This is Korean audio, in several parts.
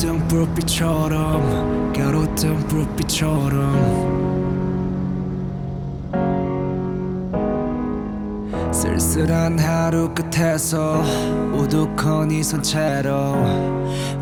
가로등 불빛처럼 가로등 불빛처럼. 쓸쓸한 하루 끝에서 우두커니 선채로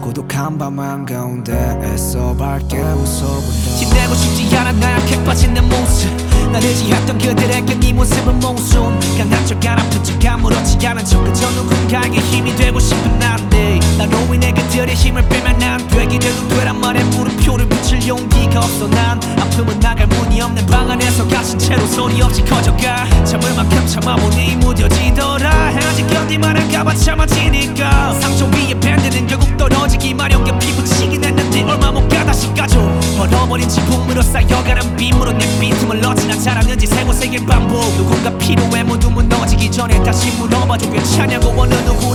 고독한 밤 한가운데 애써 밝게 웃어본다. 지내고 싶지 않아 나약해 빠진 내 모습. 날 의지했던 그들에게 네 모습은 몽순. 강한 척안 아픈 척 아무렇지 않은 척. 그저 누군가에게 힘이 되고 싶은 난데 나로 인해 그들의 힘을 빼면 난 되기 되도 되란 말에 물음표를 붙일 용기가 없어. 난 아픔은 나갈 문이 없는 방 안에서 갇힌 채로 소리 없이 커져가. 참을 만큼 참아보니 무뎌지더라. 아직 견디만 할까봐 참아지니까. 상처 위에 밴드는 결국 떨어지기 마련. 게 피부치긴 했는데 얼마 못 가 다시 가져 얼어버린 지붕으로 쌓여가는 빔으로 내 빈틈을 넣지나 잘하는지 세고세길 반복. 누군가 필요해 모두 무너지기 전에 다시 물어봐줘. 괜찮냐고 어느 누구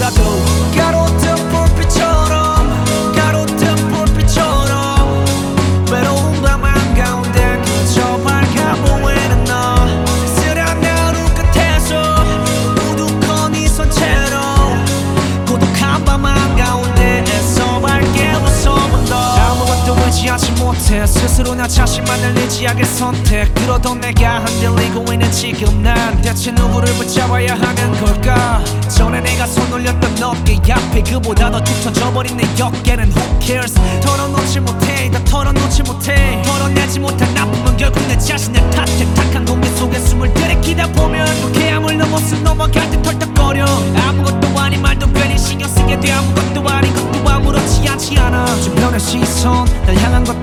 못해. 스스로 나 자신만을 의지하게 선택. 그러던 내가 흔들리고 있는 지금 난 대체 누구를 붙잡아야 하는 걸까? 전에 내가 손 올렸던 어깨 앞에 그보다 더툭 터져버린 내 어깨는 who cares? 털어놓지 못해. 다 털어놓지 못해. 털어내지 못한 아픔은 결국 내 자신을 탓해 탁한 공기 속에 숨을 들이키다 보면 개함을 넘어서 넘어갈 때 털떡거려. 아무것도 아닌 말도 괜히 신경 쓰게 돼. 아무것도 아닌 것도 아무렇지 않지 않아. 주변의 시선 날 향한 것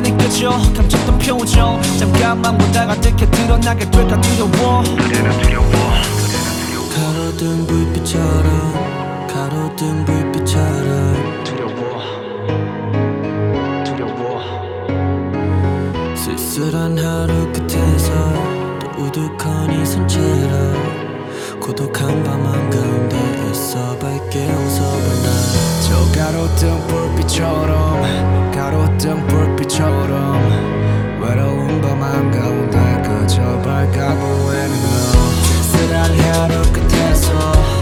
따갑게 느껴져. 감췄던 표정. 잠깐만 보다가 들켜 드러나게 될까 두려워. 가로등 불빛처럼 가로등 불빛처럼. 두려워. 두려워. 쓸쓸한 하루 끝에서 또 우두커니 선채로 고독한 밤 한가운데 애써 밝게 웃어본다. 저 가로등 불빛처럼 끝에서